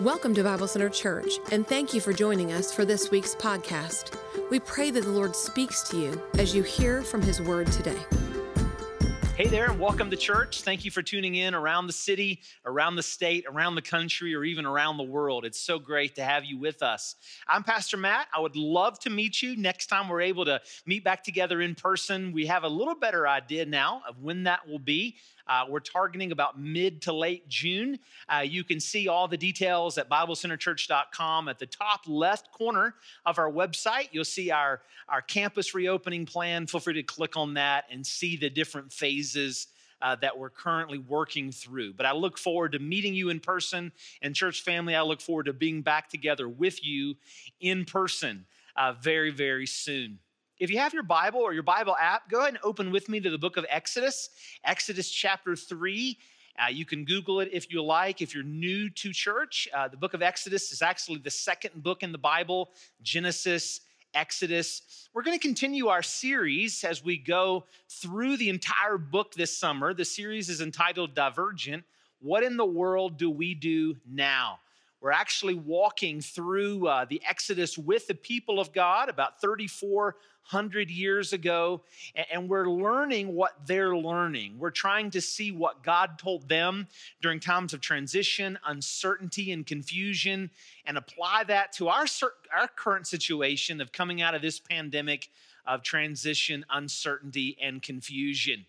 Welcome to Bible Center Church, and thank you for joining us for this week's podcast. We pray that the Lord speaks to you as you hear from His Word today. Hey there, and welcome to church. Thank you for tuning in around the city, around the state, around the country, or even around the world. It's so great to have you with us. I'm Pastor Matt. I would love to meet you next time we're able to meet back together in person. We have a little better idea now of when that will be. Uh, we're targeting about mid to late June. Uh, you can see all the details at BibleCenterChurch.com. At the top left corner of our website, you'll see our, our campus reopening plan. Feel free to click on that and see the different phases. Uh, that we're currently working through. But I look forward to meeting you in person and church family. I look forward to being back together with you in person uh, very, very soon. If you have your Bible or your Bible app, go ahead and open with me to the book of Exodus, Exodus chapter 3. Uh, you can Google it if you like. If you're new to church, uh, the book of Exodus is actually the second book in the Bible Genesis, Exodus. We're going to continue our series as we go through the entire book this summer. The series is entitled Divergent What in the World Do We Do Now? We're actually walking through uh, the Exodus with the people of God about 3,400 years ago, and we're learning what they're learning. We're trying to see what God told them during times of transition, uncertainty, and confusion, and apply that to our, our current situation of coming out of this pandemic of transition, uncertainty, and confusion.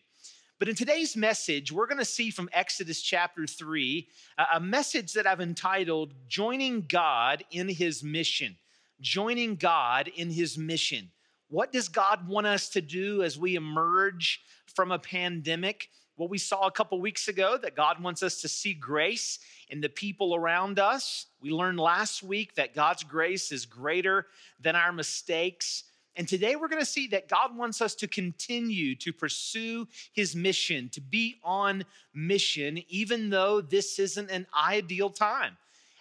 But in today's message, we're going to see from Exodus chapter 3 a message that I've entitled Joining God in His Mission. Joining God in His Mission. What does God want us to do as we emerge from a pandemic? Well, we saw a couple weeks ago that God wants us to see grace in the people around us. We learned last week that God's grace is greater than our mistakes. And today we're going to see that God wants us to continue to pursue his mission, to be on mission, even though this isn't an ideal time.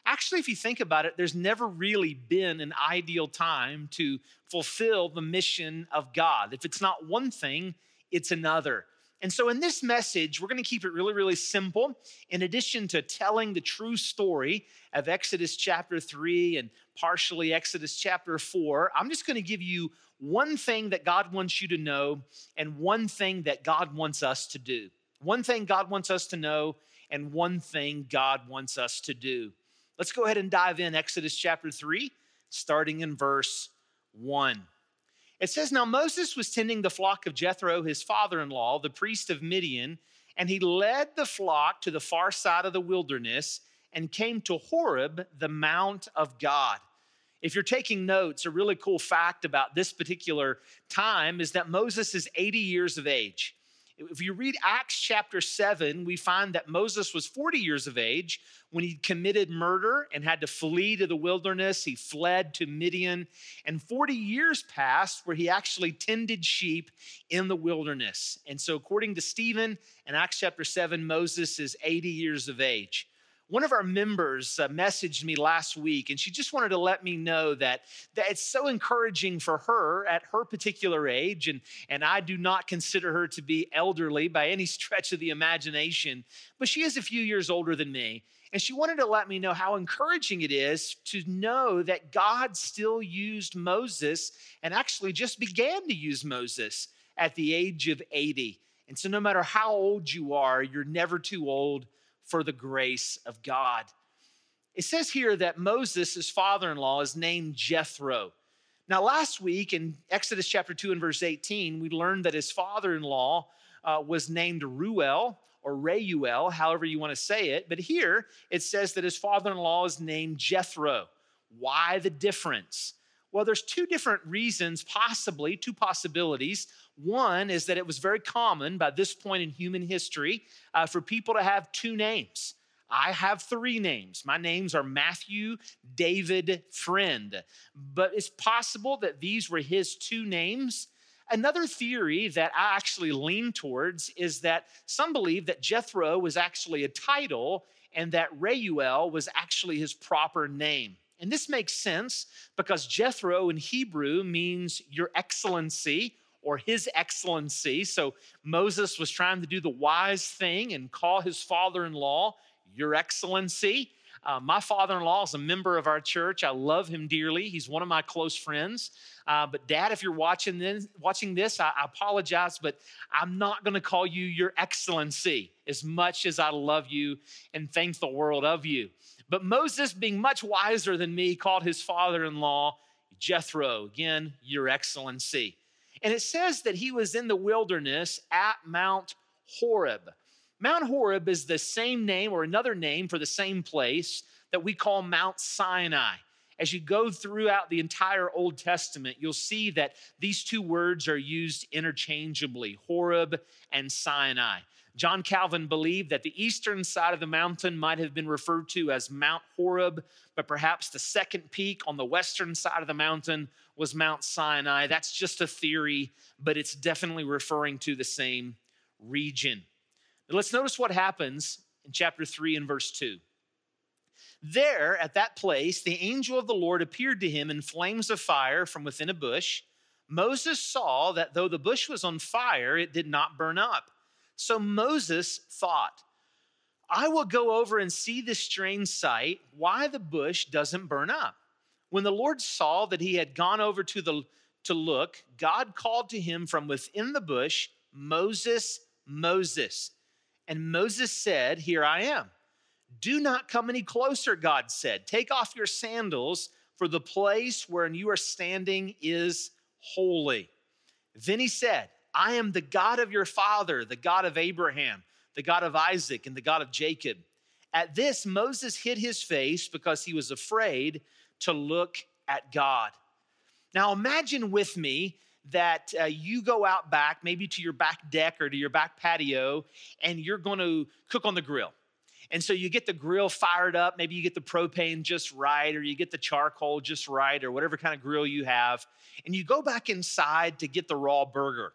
Actually, if you think about it, there's never really been an ideal time to fulfill the mission of God. If it's not one thing, it's another. And so, in this message, we're going to keep it really, really simple. In addition to telling the true story of Exodus chapter 3 and partially Exodus chapter 4, I'm just going to give you one thing that God wants you to know and one thing that God wants us to do. One thing God wants us to know and one thing God wants us to do. Let's go ahead and dive in Exodus chapter 3, starting in verse 1. It says, Now Moses was tending the flock of Jethro, his father in law, the priest of Midian, and he led the flock to the far side of the wilderness and came to Horeb, the mount of God. If you're taking notes, a really cool fact about this particular time is that Moses is 80 years of age. If you read Acts chapter 7, we find that Moses was 40 years of age when he committed murder and had to flee to the wilderness. He fled to Midian. And 40 years passed where he actually tended sheep in the wilderness. And so, according to Stephen in Acts chapter 7, Moses is 80 years of age. One of our members uh, messaged me last week, and she just wanted to let me know that, that it's so encouraging for her at her particular age, and, and I do not consider her to be elderly by any stretch of the imagination, but she is a few years older than me. And she wanted to let me know how encouraging it is to know that God still used Moses and actually just began to use Moses at the age of 80. And so, no matter how old you are, you're never too old for the grace of God. It says here that Moses, his father in law, is named Jethro. Now, last week in Exodus chapter 2 and verse 18, we learned that his father in law uh, was named Ruel or Reuel, however you want to say it. But here it says that his father in law is named Jethro. Why the difference? Well, there's two different reasons, possibly, two possibilities. One is that it was very common by this point in human history uh, for people to have two names. I have three names. My names are Matthew, David, Friend. But it's possible that these were his two names. Another theory that I actually lean towards is that some believe that Jethro was actually a title and that Reuel was actually his proper name. And this makes sense because Jethro in Hebrew means your excellency or his excellency. So Moses was trying to do the wise thing and call his father in law your excellency. Uh, my father in law is a member of our church. I love him dearly. He's one of my close friends. Uh, but, Dad, if you're watching this, watching this I, I apologize, but I'm not going to call you Your Excellency as much as I love you and thank the world of you. But Moses, being much wiser than me, called his father in law Jethro, again, Your Excellency. And it says that he was in the wilderness at Mount Horeb. Mount Horeb is the same name or another name for the same place that we call Mount Sinai. As you go throughout the entire Old Testament, you'll see that these two words are used interchangeably Horeb and Sinai. John Calvin believed that the eastern side of the mountain might have been referred to as Mount Horeb, but perhaps the second peak on the western side of the mountain was Mount Sinai. That's just a theory, but it's definitely referring to the same region. Now let's notice what happens in chapter 3 and verse 2. There, at that place, the angel of the Lord appeared to him in flames of fire from within a bush. Moses saw that though the bush was on fire, it did not burn up. So Moses thought, I will go over and see this strange sight, why the bush doesn't burn up. When the Lord saw that he had gone over to, the, to look, God called to him from within the bush, Moses, Moses. And Moses said, Here I am. Do not come any closer, God said. Take off your sandals, for the place wherein you are standing is holy. Then he said, I am the God of your father, the God of Abraham, the God of Isaac, and the God of Jacob. At this, Moses hid his face because he was afraid to look at God. Now, imagine with me that uh, you go out back, maybe to your back deck or to your back patio, and you're going to cook on the grill. And so you get the grill fired up. Maybe you get the propane just right, or you get the charcoal just right, or whatever kind of grill you have. And you go back inside to get the raw burger.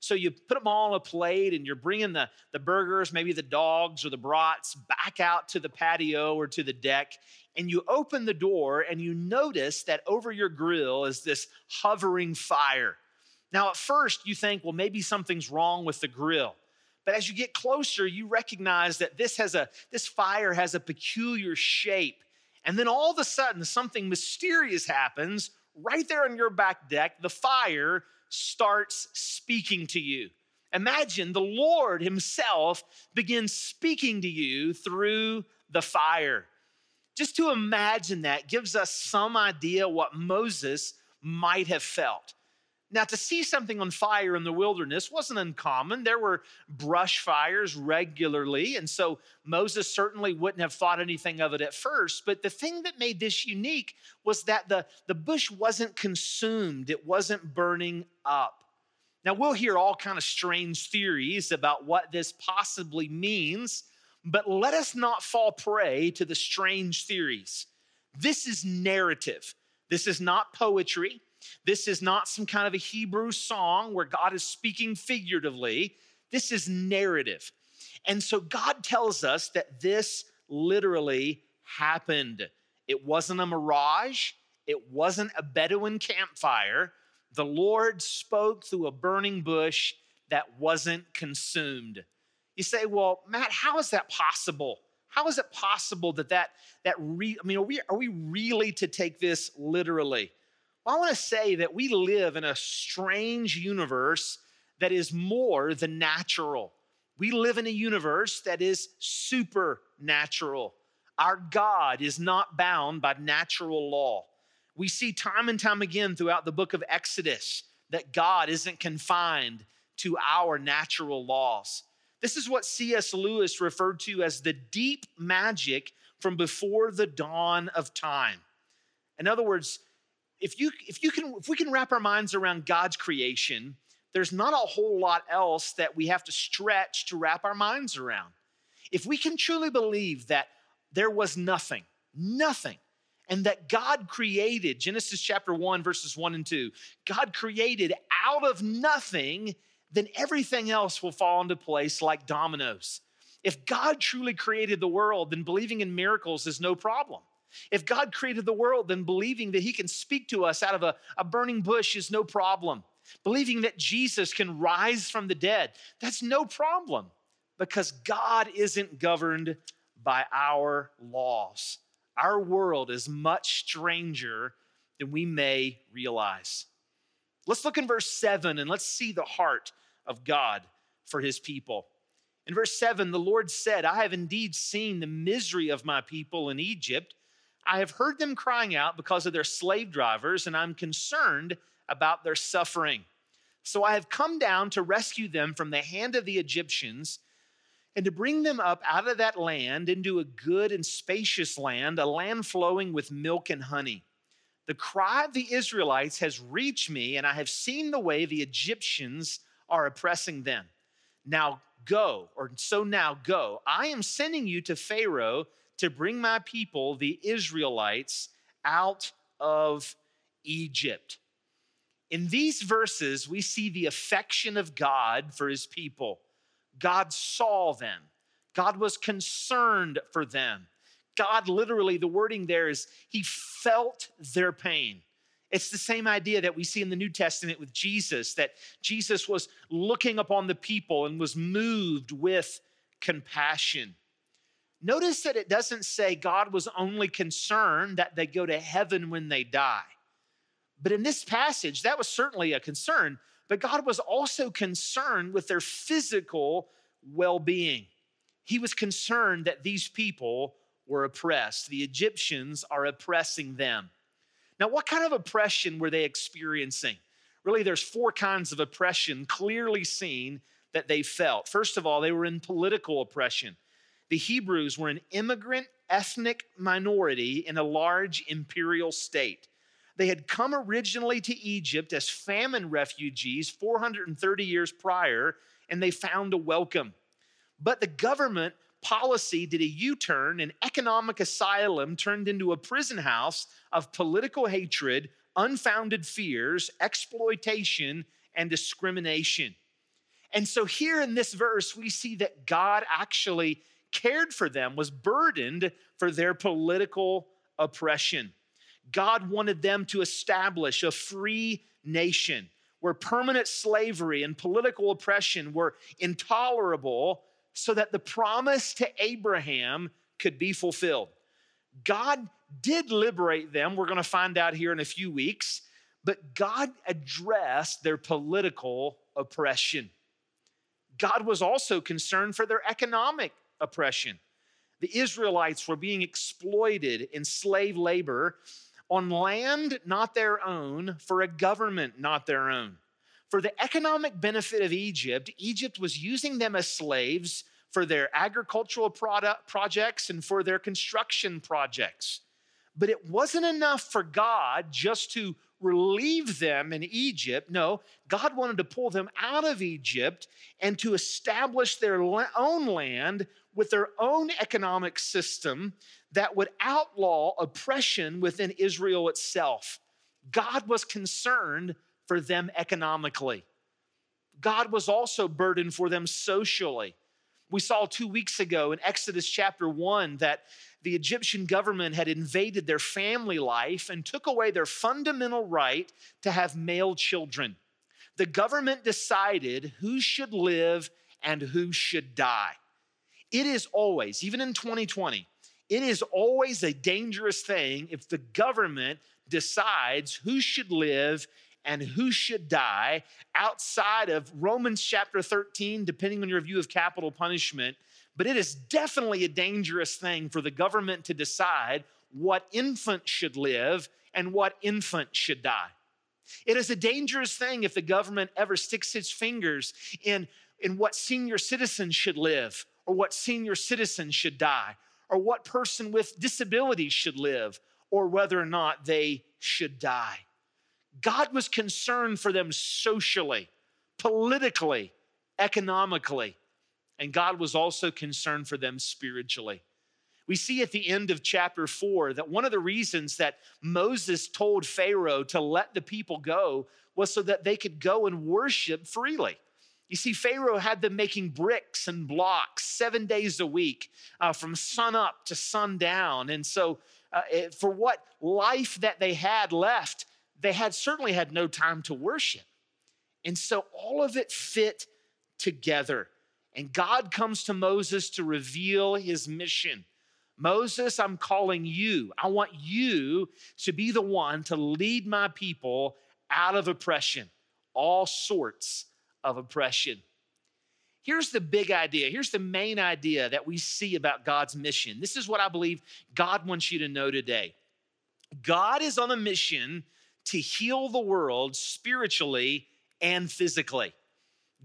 So you put them all on a plate and you're bringing the, the burgers, maybe the dogs or the brats back out to the patio or to the deck. And you open the door and you notice that over your grill is this hovering fire. Now, at first, you think, well, maybe something's wrong with the grill. But as you get closer, you recognize that this has a this fire has a peculiar shape. And then all of a sudden, something mysterious happens right there on your back deck. The fire starts speaking to you. Imagine the Lord Himself begins speaking to you through the fire. Just to imagine that gives us some idea what Moses might have felt. Now, to see something on fire in the wilderness wasn't uncommon. There were brush fires regularly, and so Moses certainly wouldn't have thought anything of it at first. But the thing that made this unique was that the, the bush wasn't consumed, it wasn't burning up. Now, we'll hear all kind of strange theories about what this possibly means, but let us not fall prey to the strange theories. This is narrative, this is not poetry. This is not some kind of a Hebrew song where God is speaking figuratively. This is narrative. And so God tells us that this literally happened. It wasn't a mirage, it wasn't a Bedouin campfire. The Lord spoke through a burning bush that wasn't consumed. You say, well, Matt, how is that possible? How is it possible that that, that re- I mean, are we, are we really to take this literally? Well, I want to say that we live in a strange universe that is more than natural. We live in a universe that is supernatural. Our God is not bound by natural law. We see time and time again throughout the book of Exodus that God isn't confined to our natural laws. This is what C.S. Lewis referred to as the deep magic from before the dawn of time. In other words, if you if you can if we can wrap our minds around God's creation, there's not a whole lot else that we have to stretch to wrap our minds around. If we can truly believe that there was nothing, nothing, and that God created, Genesis chapter 1, verses 1 and 2, God created out of nothing, then everything else will fall into place like dominoes. If God truly created the world, then believing in miracles is no problem. If God created the world, then believing that He can speak to us out of a, a burning bush is no problem. Believing that Jesus can rise from the dead, that's no problem because God isn't governed by our laws. our world is much stranger than we may realize. Let's look in verse 7 and let's see the heart of God for his people. In verse 7, the Lord said, I have indeed seen the misery of my people in Egypt. I have heard them crying out because of their slave drivers, and I'm concerned about their suffering. So I have come down to rescue them from the hand of the Egyptians and to bring them up out of that land into a good and spacious land, a land flowing with milk and honey. The cry of the Israelites has reached me, and I have seen the way the Egyptians are oppressing them. Now go, or so now go. I am sending you to Pharaoh to bring my people, the Israelites, out of Egypt. In these verses, we see the affection of God for his people. God saw them, God was concerned for them. God, literally, the wording there is, he felt their pain. It's the same idea that we see in the New Testament with Jesus, that Jesus was looking upon the people and was moved with compassion. Notice that it doesn't say God was only concerned that they go to heaven when they die. But in this passage, that was certainly a concern, but God was also concerned with their physical well being. He was concerned that these people were oppressed. The Egyptians are oppressing them. Now, what kind of oppression were they experiencing? Really, there's four kinds of oppression clearly seen that they felt. First of all, they were in political oppression. The Hebrews were an immigrant ethnic minority in a large imperial state. They had come originally to Egypt as famine refugees 430 years prior, and they found a welcome. But the government policy did a U turn, and economic asylum turned into a prison house of political hatred, unfounded fears, exploitation, and discrimination. And so, here in this verse, we see that God actually cared for them, was burdened for their political oppression. God wanted them to establish a free nation where permanent slavery and political oppression were intolerable so that the promise to Abraham could be fulfilled. God did liberate them. We're going to find out here in a few weeks. But God addressed their political oppression. God was also concerned for their economic oppression. The Israelites were being exploited in slave labor on land not their own, for a government not their own. For the economic benefit of Egypt, Egypt was using them as slaves for their agricultural product projects and for their construction projects. But it wasn't enough for God just to relieve them in Egypt. No, God wanted to pull them out of Egypt and to establish their own land with their own economic system that would outlaw oppression within Israel itself. God was concerned for them economically. God was also burdened for them socially. We saw two weeks ago in Exodus chapter 1 that the Egyptian government had invaded their family life and took away their fundamental right to have male children. The government decided who should live and who should die. It is always, even in 2020, it is always a dangerous thing if the government decides who should live and who should die outside of Romans chapter 13, depending on your view of capital punishment. But it is definitely a dangerous thing for the government to decide what infant should live and what infant should die. It is a dangerous thing if the government ever sticks its fingers in, in what senior citizens should live or what senior citizens should die or what person with disabilities should live or whether or not they should die. God was concerned for them socially, politically, economically, and God was also concerned for them spiritually. We see at the end of chapter four that one of the reasons that Moses told Pharaoh to let the people go was so that they could go and worship freely. You see, Pharaoh had them making bricks and blocks seven days a week uh, from sun up to sundown. And so, uh, for what life that they had left, they had certainly had no time to worship. And so, all of it fit together. And God comes to Moses to reveal his mission. Moses, I'm calling you. I want you to be the one to lead my people out of oppression, all sorts of oppression. Here's the big idea. Here's the main idea that we see about God's mission. This is what I believe God wants you to know today. God is on a mission to heal the world spiritually and physically.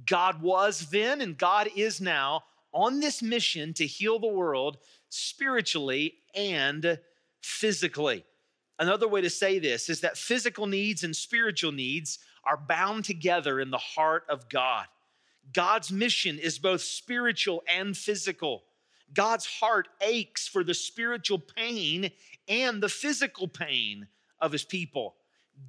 God was then and God is now on this mission to heal the world spiritually and physically. Another way to say this is that physical needs and spiritual needs are bound together in the heart of God. God's mission is both spiritual and physical. God's heart aches for the spiritual pain and the physical pain of his people.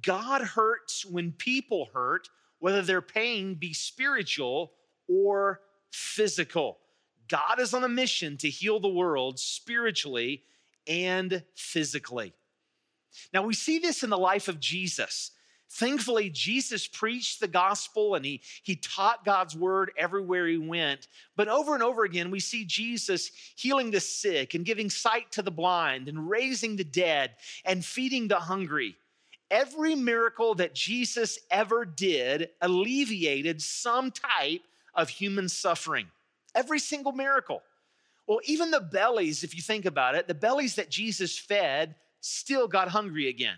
God hurts when people hurt, whether their pain be spiritual or physical. God is on a mission to heal the world spiritually and physically. Now, we see this in the life of Jesus. Thankfully, Jesus preached the gospel and he, he taught God's word everywhere he went. But over and over again, we see Jesus healing the sick and giving sight to the blind and raising the dead and feeding the hungry. Every miracle that Jesus ever did alleviated some type of human suffering. Every single miracle. Well, even the bellies, if you think about it, the bellies that Jesus fed still got hungry again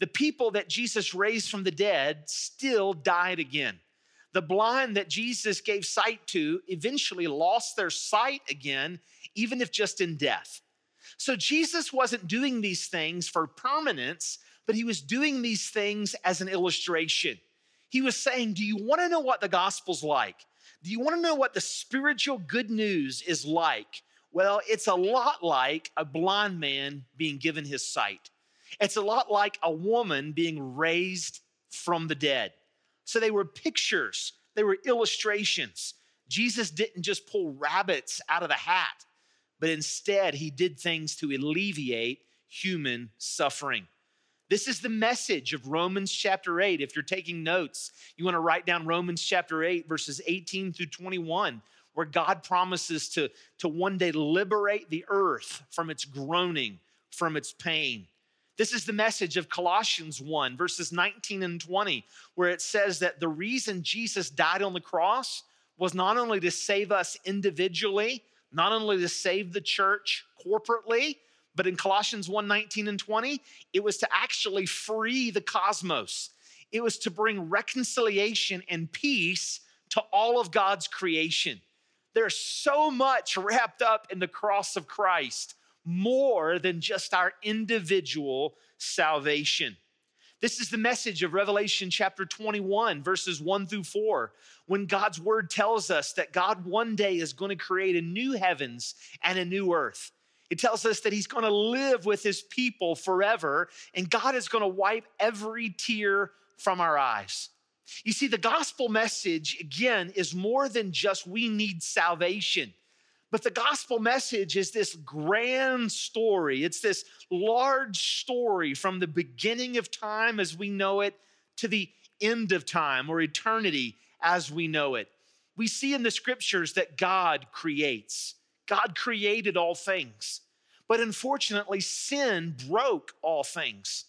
the people that Jesus raised from the dead still died again. The blind that Jesus gave sight to eventually lost their sight again, even if just in death. So Jesus wasn't doing these things for permanence, but he was doing these things as an illustration. He was saying, Do you want to know what the gospel's like? Do you want to know what the spiritual good news is like? Well, it's a lot like a blind man being given his sight. It's a lot like a woman being raised from the dead. So they were pictures, they were illustrations. Jesus didn't just pull rabbits out of the hat, but instead he did things to alleviate human suffering. This is the message of Romans chapter 8. If you're taking notes, you want to write down Romans chapter 8, verses 18 through 21, where God promises to, to one day liberate the earth from its groaning, from its pain. This is the message of Colossians 1, verses 19 and 20, where it says that the reason Jesus died on the cross was not only to save us individually, not only to save the church corporately, but in Colossians 1 19 and 20, it was to actually free the cosmos. It was to bring reconciliation and peace to all of God's creation. There's so much wrapped up in the cross of Christ more than just our individual salvation. This is the message of Revelation chapter 21, verses 1 through 4, when God's word tells us that God one day is going to create a new heavens and a new earth. It tells us that he's going to live with his people forever, and God is going to wipe every tear from our eyes. You see, the gospel message, again, is more than just we need salvation. But the gospel message is this grand story. It's this large story from the beginning of time as we know it to the end of time or eternity as we know it. We see in the scriptures that God creates, God created all things. But unfortunately, sin broke all things.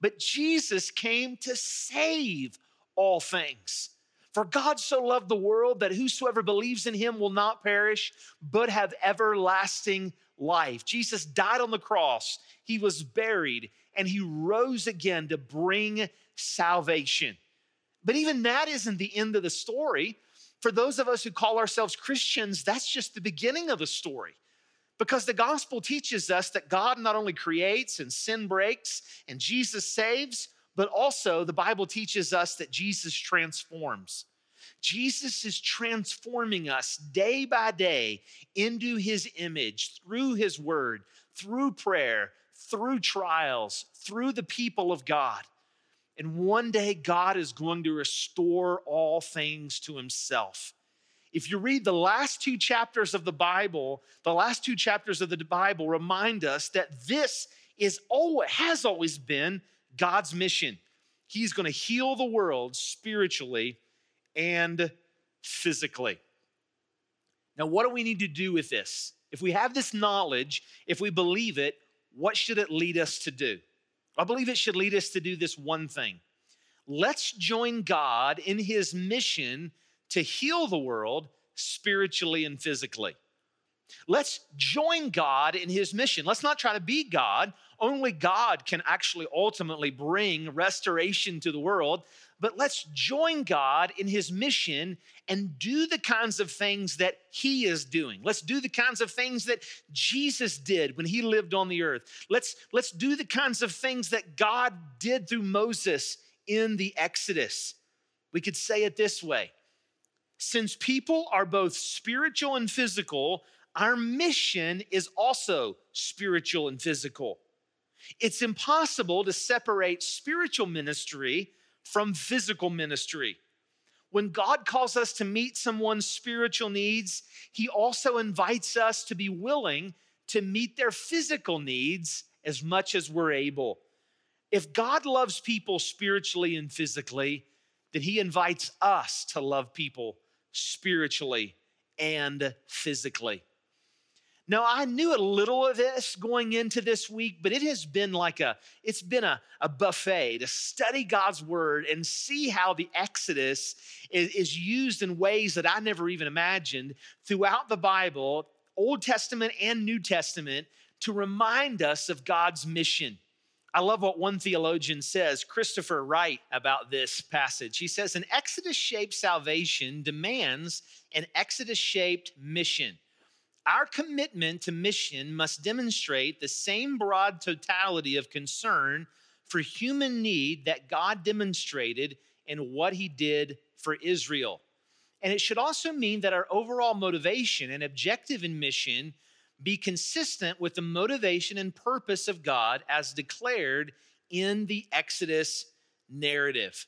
But Jesus came to save all things. For God so loved the world that whosoever believes in him will not perish, but have everlasting life. Jesus died on the cross, he was buried, and he rose again to bring salvation. But even that isn't the end of the story. For those of us who call ourselves Christians, that's just the beginning of the story. Because the gospel teaches us that God not only creates and sin breaks and Jesus saves, but also the Bible teaches us that Jesus transforms. Jesus is transforming us day by day into his image through his word, through prayer, through trials, through the people of God. And one day, God is going to restore all things to himself. If you read the last two chapters of the Bible, the last two chapters of the Bible remind us that this is always, has always been God's mission. He's going to heal the world spiritually and physically. Now, what do we need to do with this? If we have this knowledge, if we believe it, what should it lead us to do? I believe it should lead us to do this one thing. Let's join God in his mission to heal the world spiritually and physically. Let's join God in his mission. Let's not try to be God. Only God can actually ultimately bring restoration to the world. But let's join God in his mission and do the kinds of things that he is doing. Let's do the kinds of things that Jesus did when he lived on the earth. Let's, let's do the kinds of things that God did through Moses in the Exodus. We could say it this way since people are both spiritual and physical, our mission is also spiritual and physical. It's impossible to separate spiritual ministry from physical ministry. When God calls us to meet someone's spiritual needs, He also invites us to be willing to meet their physical needs as much as we're able. If God loves people spiritually and physically, then He invites us to love people spiritually and physically. Now, I knew a little of this going into this week, but it has been like a, it's been a, a buffet to study God's word and see how the Exodus is, is used in ways that I never even imagined throughout the Bible, Old Testament and New Testament, to remind us of God's mission. I love what one theologian says, Christopher Wright, about this passage. He says, An Exodus shaped salvation demands an Exodus shaped mission. Our commitment to mission must demonstrate the same broad totality of concern for human need that God demonstrated in what he did for Israel. And it should also mean that our overall motivation and objective in mission be consistent with the motivation and purpose of God as declared in the Exodus narrative.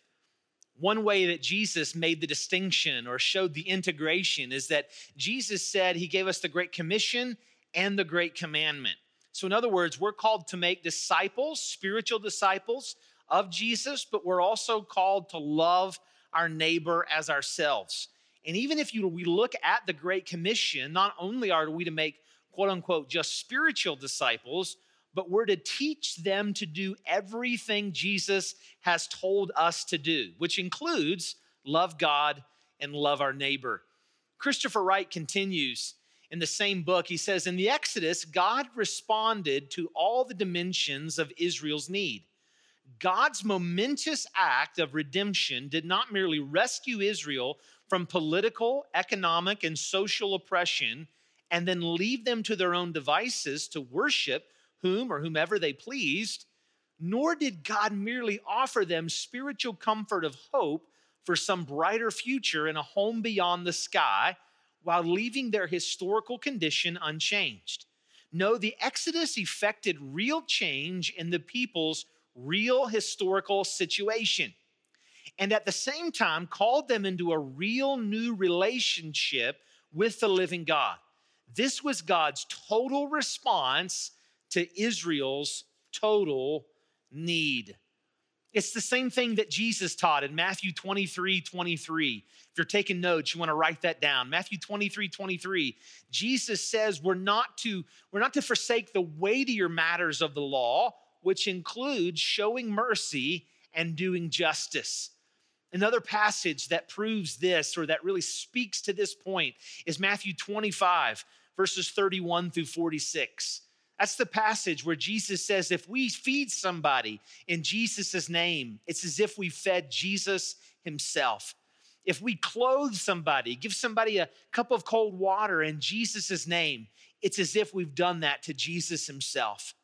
One way that Jesus made the distinction or showed the integration is that Jesus said he gave us the Great Commission and the Great Commandment. So, in other words, we're called to make disciples, spiritual disciples of Jesus, but we're also called to love our neighbor as ourselves. And even if you, we look at the Great Commission, not only are we to make quote unquote just spiritual disciples, but we're to teach them to do everything Jesus has told us to do, which includes love God and love our neighbor. Christopher Wright continues in the same book. He says, In the Exodus, God responded to all the dimensions of Israel's need. God's momentous act of redemption did not merely rescue Israel from political, economic, and social oppression and then leave them to their own devices to worship whom or whomever they pleased, nor did God merely offer them spiritual comfort of hope for some brighter future in a home beyond the sky while leaving their historical condition unchanged. No, the Exodus effected real change in the people's real historical situation. And at the same time, called them into a real new relationship with the living God. This was God's total response to Israel's total need. It's the same thing that Jesus taught in Matthew 23 23. If you're taking notes, you want to write that down. Matthew 23 23. Jesus says we're not to, we're not to forsake the weightier matters of the law, which includes showing mercy and doing justice. Another passage that proves this or that really speaks to this point is Matthew 25, verses 31 through 46. That's the passage where Jesus says, if we feed somebody in Jesus' name, it's as if we fed Jesus himself. If we clothe somebody, give somebody a cup of cold water in Jesus' name, it's as if we've done that to Jesus himself.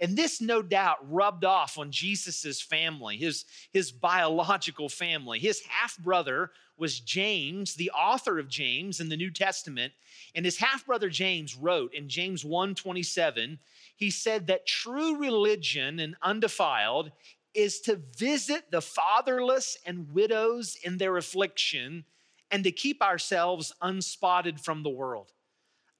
And this, no doubt, rubbed off on Jesus's family, his, his biological family. His half brother was James, the author of James in the New Testament. And his half brother James wrote in James 1 27, he said that true religion and undefiled is to visit the fatherless and widows in their affliction and to keep ourselves unspotted from the world.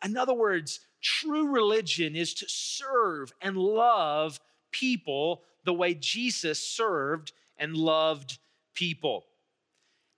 In other words, true religion is to serve and love people the way Jesus served and loved people.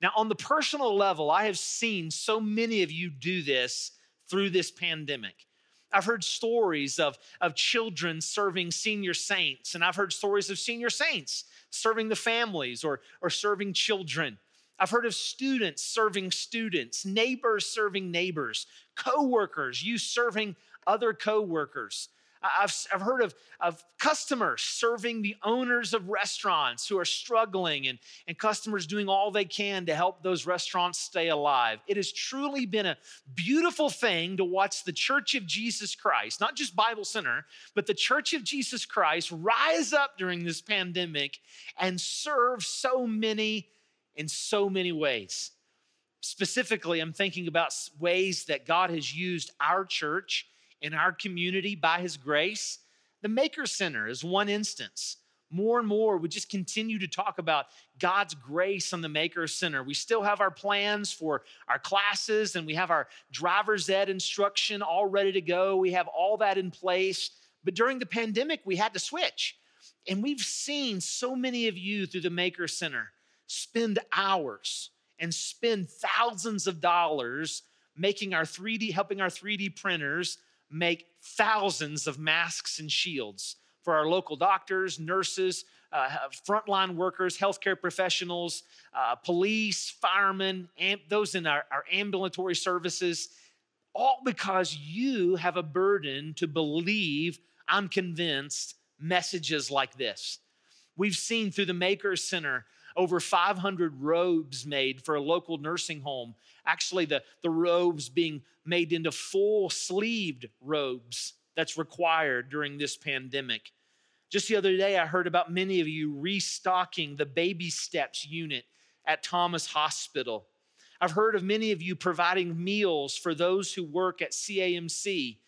Now, on the personal level, I have seen so many of you do this through this pandemic. I've heard stories of, of children serving senior saints, and I've heard stories of senior saints serving the families or, or serving children. I've heard of students serving students, neighbors serving neighbors, coworkers, you serving other coworkers. I've, I've heard of, of customers serving the owners of restaurants who are struggling and, and customers doing all they can to help those restaurants stay alive. It has truly been a beautiful thing to watch the Church of Jesus Christ, not just Bible Center, but the Church of Jesus Christ rise up during this pandemic and serve so many in so many ways. Specifically, I'm thinking about ways that God has used our church in our community by His grace. The Maker Center is one instance. More and more, we just continue to talk about God's grace on the Maker Center. We still have our plans for our classes and we have our driver's ed instruction all ready to go. We have all that in place. But during the pandemic, we had to switch. And we've seen so many of you through the Maker Center spend hours and spend thousands of dollars making our 3D, helping our 3D printers make thousands of masks and shields for our local doctors, nurses, uh, frontline workers, healthcare professionals, uh, police, firemen, and those in our, our ambulatory services, all because you have a burden to believe, I'm convinced, messages like this. We've seen through the Maker Center over 500 robes made for a local nursing home. Actually, the, the robes being made into full sleeved robes that's required during this pandemic. Just the other day, I heard about many of you restocking the baby steps unit at Thomas Hospital. I've heard of many of you providing meals for those who work at CAMC.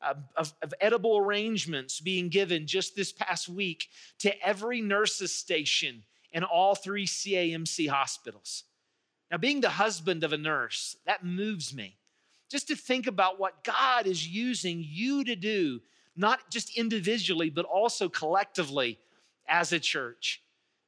Uh, of, of, edible arrangements being given just this past week to every nurse's station in all three CAMC hospitals. Now, being the husband of a nurse, that moves me. Just to think about what God is using you to do, not just individually, but also collectively as a church.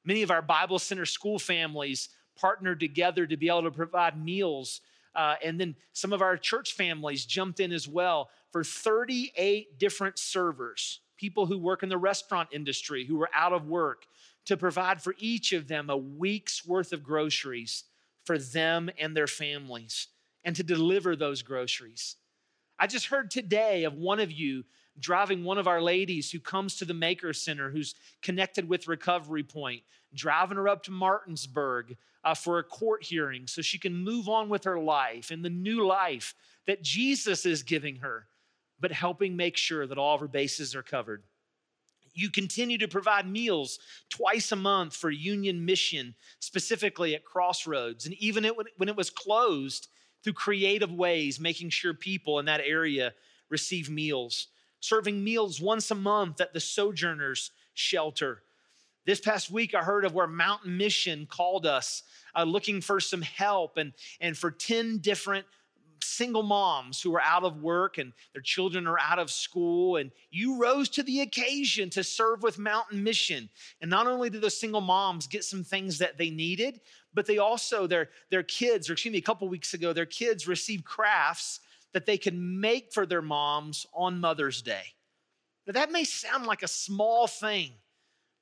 Many of our Bible Center school families partnered together to be able to provide meals. Uh, and then some of our church families jumped in as well for 38 different servers, people who work in the restaurant industry who were out of work, to provide for each of them a week's worth of groceries for them and their families and to deliver those groceries. I just heard today of one of you driving one of our ladies who comes to the Maker Center, who's connected with Recovery Point, driving her up to Martinsburg uh, for a court hearing so she can move on with her life and the new life that Jesus is giving her, but helping make sure that all of her bases are covered. You continue to provide meals twice a month for Union Mission, specifically at Crossroads. And even it, when it was closed, through creative ways, making sure people in that area receive meals. Serving meals once a month at the Sojourners Shelter. This past week, I heard of where Mountain Mission called us uh, looking for some help and, and for 10 different single moms who are out of work and their children are out of school, and you rose to the occasion to serve with Mountain Mission. And not only did those single moms get some things that they needed, but they also, their, their kids, or excuse me, a couple weeks ago, their kids received crafts that they could make for their moms on Mother's Day. Now, that may sound like a small thing,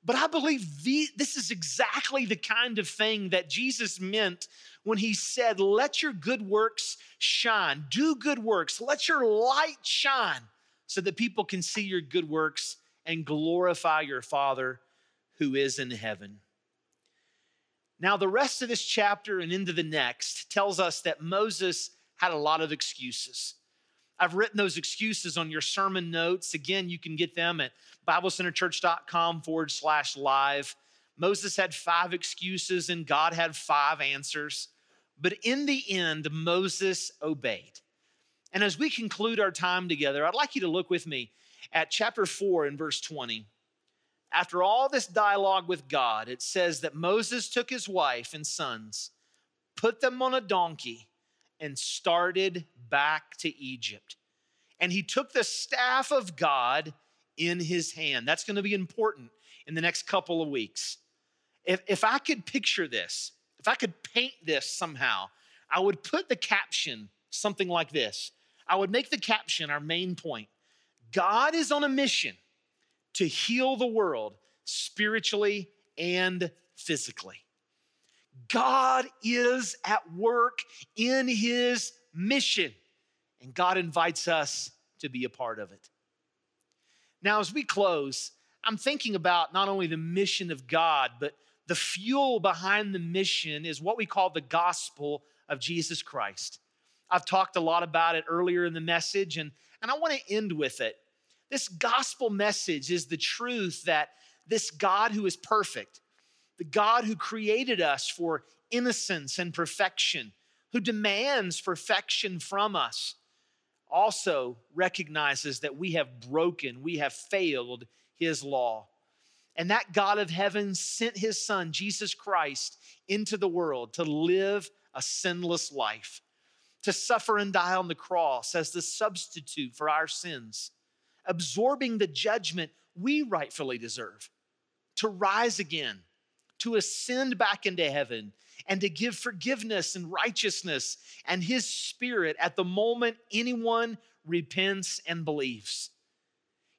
but I believe the, this is exactly the kind of thing that Jesus meant when he said, Let your good works shine. Do good works. Let your light shine so that people can see your good works and glorify your Father who is in heaven. Now, the rest of this chapter and into the next tells us that Moses had a lot of excuses. I've written those excuses on your sermon notes. Again, you can get them at BibleCenterChurch.com forward slash live. Moses had five excuses and God had five answers. But in the end, Moses obeyed. And as we conclude our time together, I'd like you to look with me at chapter 4 and verse 20. After all this dialogue with God, it says that Moses took his wife and sons, put them on a donkey, and started back to Egypt. And he took the staff of God in his hand. That's going to be important in the next couple of weeks. If, if I could picture this, if I could paint this somehow, I would put the caption something like this. I would make the caption our main point. God is on a mission to heal the world spiritually and physically. God is at work in his mission, and God invites us to be a part of it. Now, as we close, I'm thinking about not only the mission of God, but the fuel behind the mission is what we call the gospel of Jesus Christ. I've talked a lot about it earlier in the message, and, and I want to end with it. This gospel message is the truth that this God who is perfect, the God who created us for innocence and perfection, who demands perfection from us, also recognizes that we have broken, we have failed his law. And that God of heaven sent his son, Jesus Christ, into the world to live a sinless life, to suffer and die on the cross as the substitute for our sins, absorbing the judgment we rightfully deserve, to rise again, to ascend back into heaven, and to give forgiveness and righteousness and his spirit at the moment anyone repents and believes.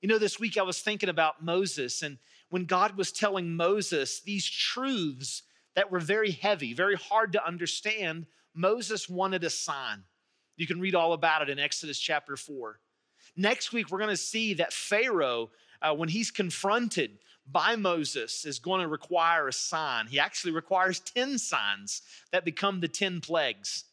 You know, this week I was thinking about Moses, and when God was telling Moses these truths that were very heavy, very hard to understand, Moses wanted a sign. You can read all about it in Exodus chapter 4. Next week, we're going to see that Pharaoh, uh, when he's confronted by Moses, is going to require a sign. He actually requires 10 signs that become the 10 plagues.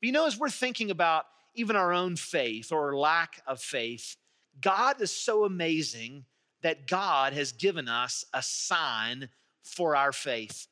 But you know, as we're thinking about even our own faith or lack of faith, God is so amazing that God has given us a sign for our faith.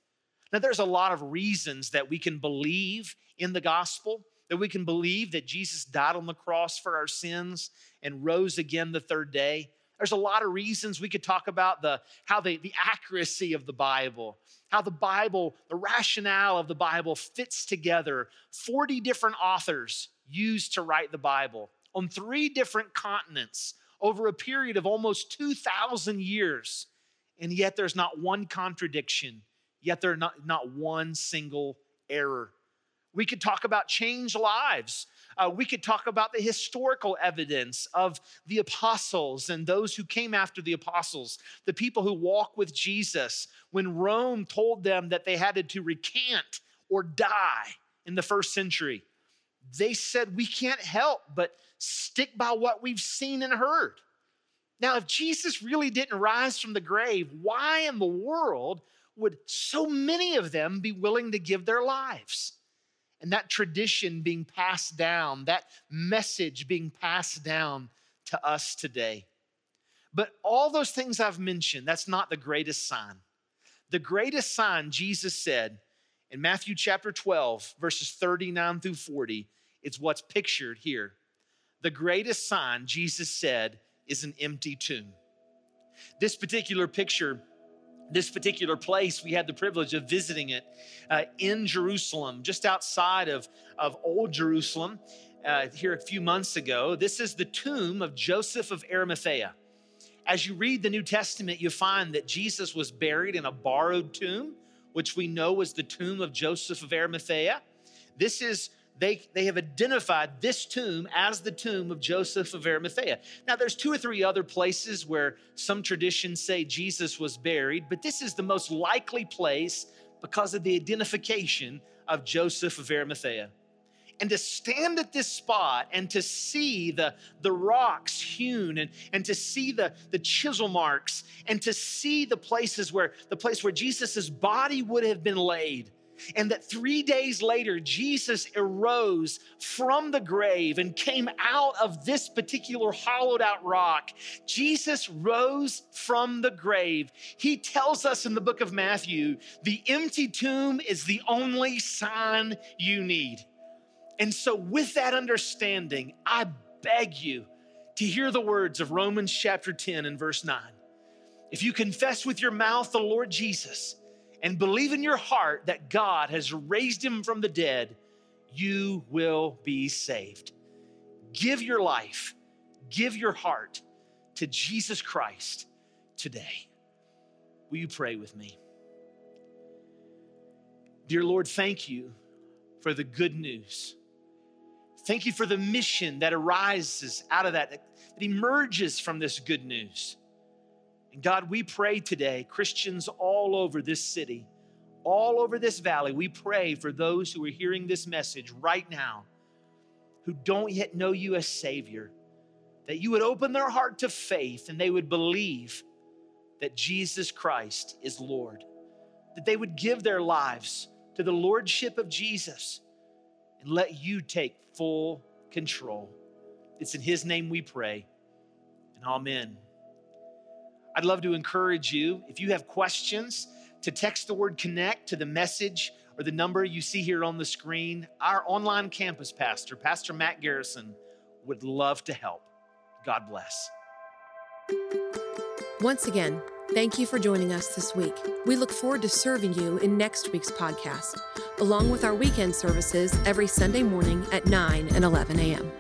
Now, there's a lot of reasons that we can believe in the gospel, that we can believe that Jesus died on the cross for our sins and rose again the third day. There's a lot of reasons we could talk about the how the, the accuracy of the Bible, how the Bible, the rationale of the Bible fits together. 40 different authors used to write the Bible on three different continents over a period of almost 2,000 years. And yet there's not one contradiction, yet there's not, not one single error. We could talk about changed lives. Uh, we could talk about the historical evidence of the apostles and those who came after the apostles, the people who walk with Jesus when Rome told them that they had to recant or die in the first century. They said, We can't help but stick by what we've seen and heard. Now, if Jesus really didn't rise from the grave, why in the world would so many of them be willing to give their lives? And that tradition being passed down, that message being passed down to us today. But all those things I've mentioned, that's not the greatest sign. The greatest sign, Jesus said in Matthew chapter 12, verses 39 through 40, is what's pictured here. The greatest sign, Jesus said, is an empty tomb. This particular picture, this particular place, we had the privilege of visiting it uh, in Jerusalem, just outside of, of Old Jerusalem, uh, here a few months ago. This is the tomb of Joseph of Arimathea. As you read the New Testament, you find that Jesus was buried in a borrowed tomb, which we know was the tomb of Joseph of Arimathea. This is they, they have identified this tomb as the tomb of Joseph of Arimathea. Now, there's two or three other places where some traditions say Jesus was buried, but this is the most likely place because of the identification of Joseph of Arimathea. And to stand at this spot and to see the, the rocks hewn and, and to see the, the chisel marks and to see the places where the place where Jesus' body would have been laid and that three days later, Jesus arose from the grave and came out of this particular hollowed out rock. Jesus rose from the grave. He tells us in the book of Matthew the empty tomb is the only sign you need. And so, with that understanding, I beg you to hear the words of Romans chapter 10 and verse 9. If you confess with your mouth the Lord Jesus, and believe in your heart that God has raised him from the dead, you will be saved. Give your life, give your heart to Jesus Christ today. Will you pray with me? Dear Lord, thank you for the good news. Thank you for the mission that arises out of that, that emerges from this good news. And God, we pray today, Christians all over this city, all over this valley, we pray for those who are hearing this message right now who don't yet know you as Savior, that you would open their heart to faith and they would believe that Jesus Christ is Lord, that they would give their lives to the Lordship of Jesus and let you take full control. It's in His name we pray, and Amen. I'd love to encourage you, if you have questions, to text the word connect to the message or the number you see here on the screen. Our online campus pastor, Pastor Matt Garrison, would love to help. God bless. Once again, thank you for joining us this week. We look forward to serving you in next week's podcast, along with our weekend services every Sunday morning at 9 and 11 a.m.